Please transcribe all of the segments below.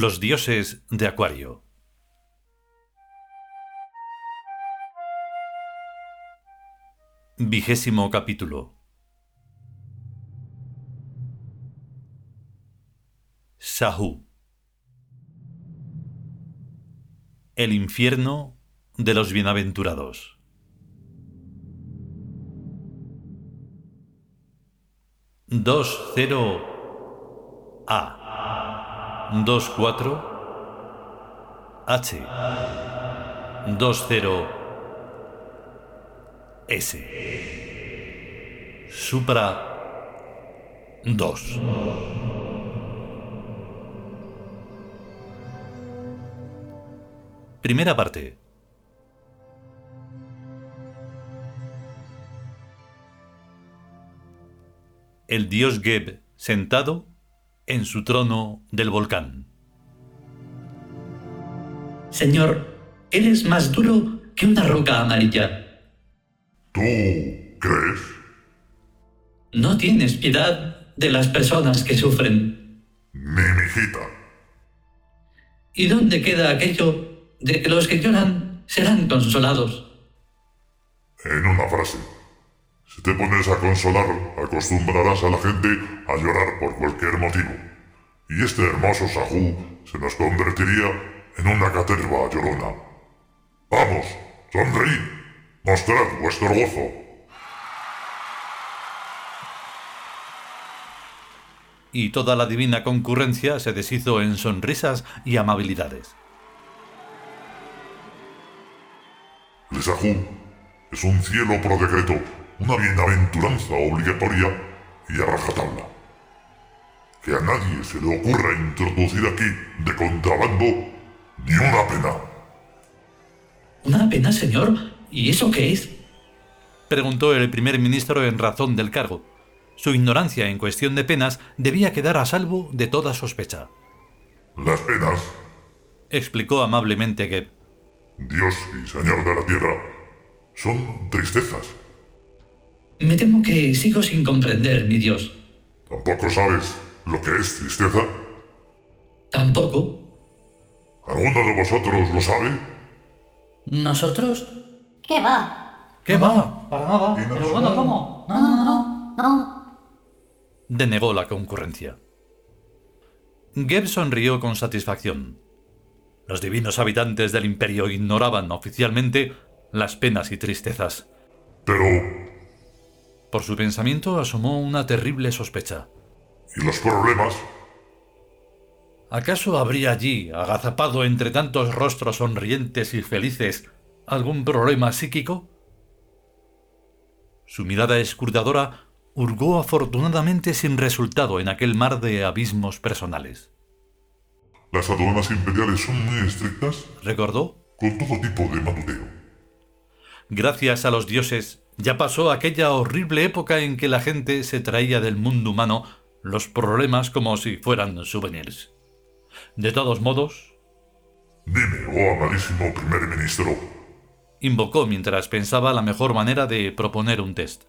Los dioses de Acuario. Vigésimo capítulo. Sahu. El infierno de los bienaventurados. Dos cero A. Dos cuatro H. Dos cero S. Supra 2. Primera parte. El dios Geb sentado en su trono del volcán. Señor, eres más duro que una roca amarilla. ¿Tú crees? No tienes piedad de las personas que sufren. Mi mijita. ¿Y dónde queda aquello de que los que lloran serán consolados? En una frase. Si te pones a consolar, acostumbrarás a la gente a llorar por cualquier motivo. Y este hermoso Sajú se nos convertiría en una caterva llorona. Vamos, sonreíd, mostrad vuestro gozo. Y toda la divina concurrencia se deshizo en sonrisas y amabilidades. El Sajú es un cielo por decreto, una bienaventuranza obligatoria y a rajatabla. Que a nadie se le ocurra introducir aquí de contrabando ni una pena. ¿Una pena, señor? ¿Y eso qué es? Preguntó el primer ministro en razón del cargo. Su ignorancia en cuestión de penas debía quedar a salvo de toda sospecha. Las penas, Explicó amablemente Geb. Dios y Señor de la Tierra, son tristezas. Me temo que sigo sin comprender, mi Dios. ¿Tampoco sabes lo que es tristeza? Tampoco. ¿Alguno de vosotros lo sabe? ¿Nosotros? ¿Qué va? ¿Qué va? Para nada. Pero bueno, ¿cómo? No, no, no. denegó la concurrencia. Geb sonrió con satisfacción. Los divinos habitantes del imperio ignoraban oficialmente las penas y tristezas. Pero, Por su pensamiento asomó una terrible sospecha. ¿y los problemas? ¿Acaso habría allí, agazapado entre tantos rostros sonrientes y felices, algún problema psíquico? Su mirada escrutadora hurgó afortunadamente sin resultado en aquel mar de abismos personales. Las aduanas imperiales son muy estrictas Recordó, con todo tipo de manuteo. gracias a los dioses, ya pasó aquella horrible época en que la gente se traía del mundo humano los problemas como si fueran souvenirs. De todos modos, Dime, oh amadísimo primer ministro, invocó mientras pensaba la mejor manera de proponer un test.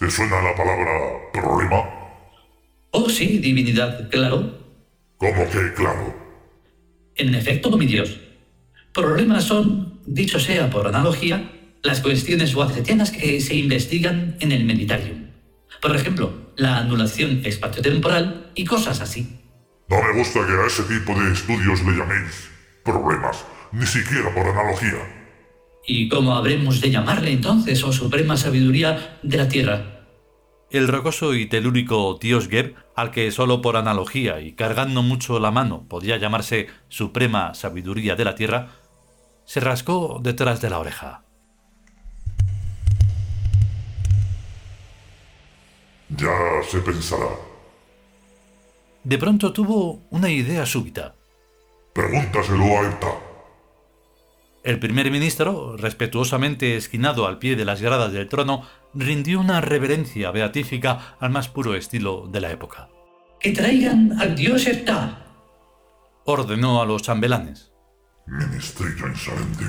¿te suena la palabra problema? Oh, sí, divinidad, claro. ¿Cómo que claro? En efecto, mi Dios. Problemas son, dicho sea por analogía, las cuestiones wazetianas que se investigan en el Meditarium. Por ejemplo, la anulación espaciotemporal y cosas así. No me gusta que a ese tipo de estudios le llaméis problemas, ni siquiera por analogía. ¿Y cómo habremos de llamarle entonces, oh suprema sabiduría de la Tierra? El rocoso y telúrico dios Geb, al que solo por analogía y cargando mucho la mano podía llamarse suprema sabiduría de la tierra, se rascó detrás de la oreja. Ya se pensará. De pronto tuvo una idea súbita. Pregúntaselo a Epta. El primer ministro, respetuosamente esquinado al pie de las gradas del trono, rindió una reverencia beatífica al más puro estilo de la época. Que traigan al dios Epta. Ordenó a los chambelanes. Ministrillo insolente.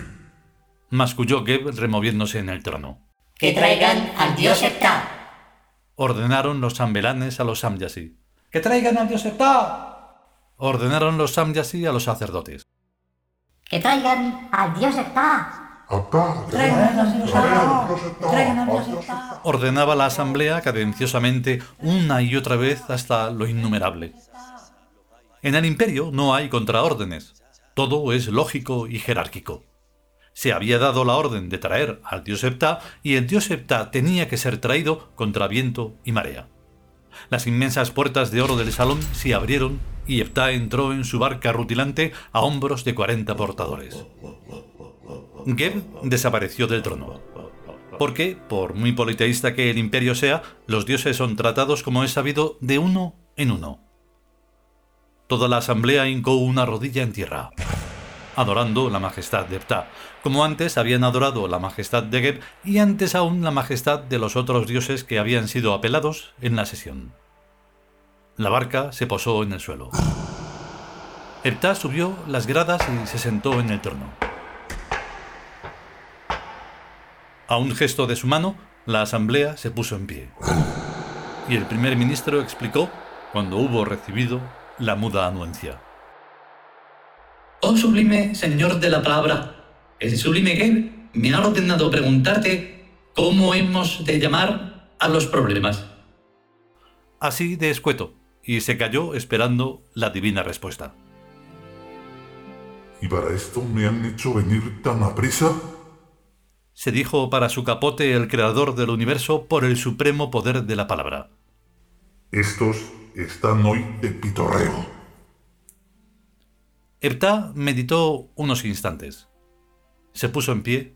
Masculló Geb removiéndose en el trono. Que traigan al dios. Ordenaron los chambelanes a los Samyasi. ¡Que traigan al dios ordenaron los Samyasi a los sacerdotes. Que traigan al dios. Ordenaba la asamblea cadenciosamente una y otra vez hasta lo innumerable. En el imperio no hay contraórdenes. Todo es lógico y jerárquico. Se había dado la orden de traer al dios Septa y el dios Septa tenía que ser traído contra viento y marea. Las inmensas puertas de oro del salón se abrieron y Epta entró en su barca rutilante a hombros de 40 portadores. Geb desapareció del trono. Porque, por muy politeísta que el imperio sea, los dioses son tratados como es sabido de uno en uno. Toda la asamblea hincó una rodilla en tierra, adorando la majestad de Ptah, como antes habían adorado la majestad de Geb y antes aún la majestad de los otros dioses que habían sido apelados en la sesión. La barca se posó en el suelo. Ptah subió las gradas y se sentó en el trono. A un gesto de su mano, la asamblea se puso en pie. Y el primer ministro explicó, cuando hubo recibido la muda anuencia. Oh sublime Señor de la palabra, el sublime Geb me ha ordenado preguntarte cómo hemos de llamar a los problemas. Así de escueto, y se calló esperando la divina respuesta. ¿Y para esto me han hecho venir tan a prisa? Se dijo para su capote el creador del universo por el supremo poder de la palabra. Estos están hoy de pitorreo. Epta meditó unos instantes. Se puso en pie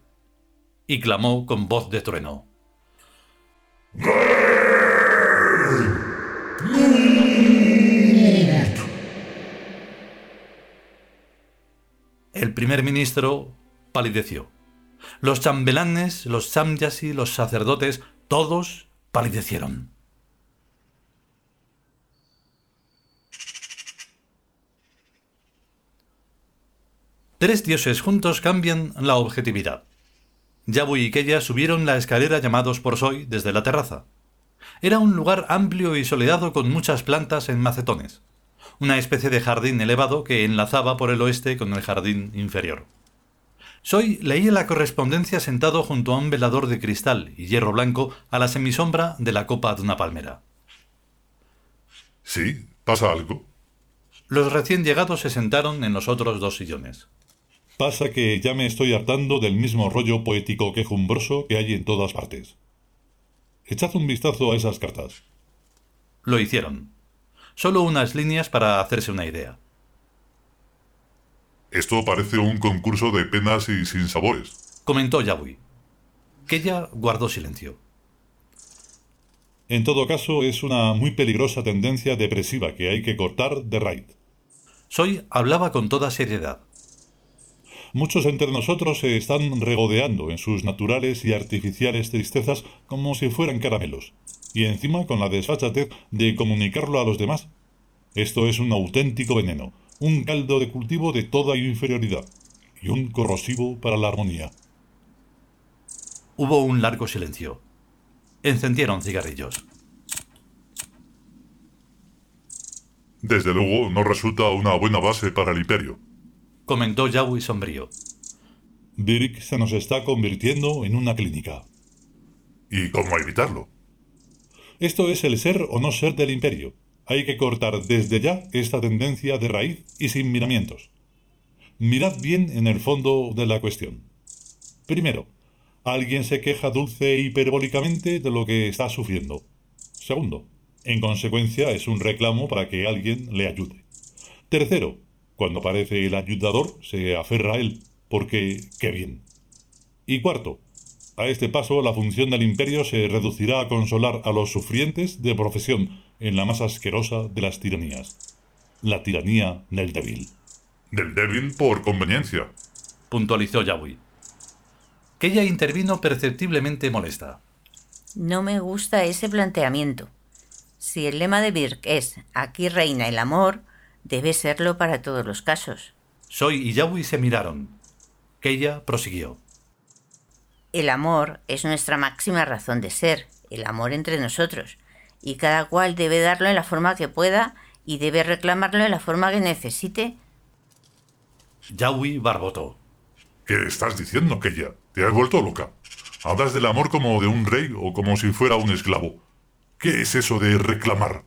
y clamó con voz de trueno. El primer ministro palideció. Los chambelanes, los samyasi, los sacerdotes, todos palidecieron. Tres dioses juntos cambian la objetividad. Yabu y Keya subieron la escalera llamados por Soy desde la terraza. Era un lugar amplio y soleado con muchas plantas en macetones, una especie de jardín elevado que enlazaba por el oeste con el jardín inferior. Soy leía la correspondencia sentado junto a un velador de cristal y hierro blanco a la semisombra de la copa de una palmera. Sí, pasa algo. Los recién llegados se sentaron en los otros dos sillones. Pasa que ya me estoy hartando del mismo rollo poético quejumbroso que hay en todas partes. Echad un vistazo a esas cartas. Lo hicieron. Solo unas líneas para hacerse una idea. Esto parece un concurso de penas y sinsabores. Comentó Yahweh. Keya guardó silencio. En todo caso, es una muy peligrosa tendencia depresiva que hay que cortar de raíz. Soy hablaba con toda seriedad. Muchos entre nosotros se están regodeando en sus naturales y artificiales tristezas como si fueran caramelos, y encima con la desfachatez de comunicarlo a los demás. Esto es un auténtico veneno, un caldo de cultivo de toda inferioridad, y un corrosivo para la armonía. Hubo un largo silencio. Encendieron cigarrillos. Desde luego no resulta una buena base para el imperio. Comentó Yahweh sombrío. Dirk se nos está convirtiendo en una clínica. ¿Y cómo evitarlo? Esto es el ser o no ser del imperio. Hay que cortar desde ya esta tendencia de raíz y sin miramientos. Mirad bien en el fondo de la cuestión. Primero, alguien se queja dulce e hiperbólicamente de lo que está sufriendo. Segundo, en consecuencia es un reclamo para que alguien le ayude. Tercero, cuando aparece el ayudador se aferra a él, porque qué bien. Y cuarto, a este paso la función del imperio se reducirá a consolar a los sufrientes de profesión en la más asquerosa de las tiranías, la tiranía del débil. Del débil por conveniencia. Puntualizó Yahweh. Que ella intervino perceptiblemente molesta. No me gusta ese planteamiento. Si el lema de Birk es aquí reina el amor, debe serlo para todos los casos. Soy y Yahweh se miraron. Keya prosiguió. El amor es nuestra máxima razón de ser, el amor entre nosotros, y cada cual debe darlo en la forma que pueda y debe reclamarlo en la forma que necesite. Yaui barbotó. ¿Qué estás diciendo, Keya? ¿Te has vuelto loca? Hablas del amor como de un rey o como si fuera un esclavo. ¿Qué es eso de reclamar?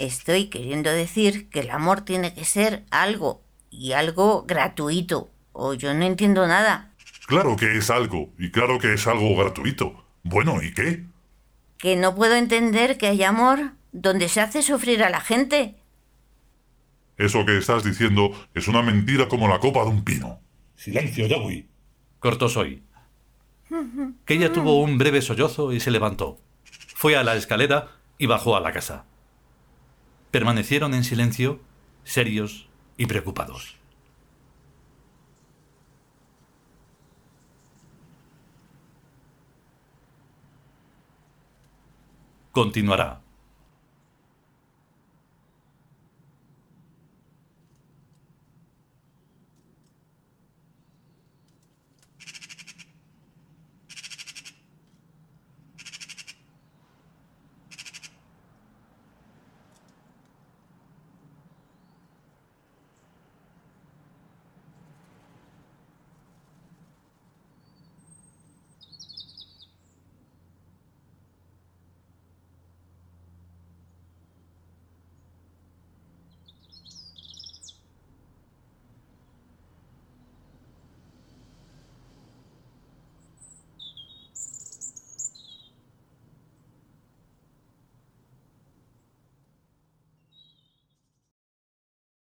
Estoy queriendo decir que el amor tiene que ser algo, y algo gratuito, o yo no entiendo nada. Claro que es algo, y claro que es algo gratuito. Bueno, ¿y qué? Que no puedo entender que hay amor donde se hace sufrir a la gente. Eso que estás diciendo es una mentira como la copa de un pino. Silencio, Yawi. Cortó Soy. Que ella tuvo un breve sollozo y se levantó. Fue a la escalera y bajó a la casa. Permanecieron en silencio, serios y preocupados. Continuará.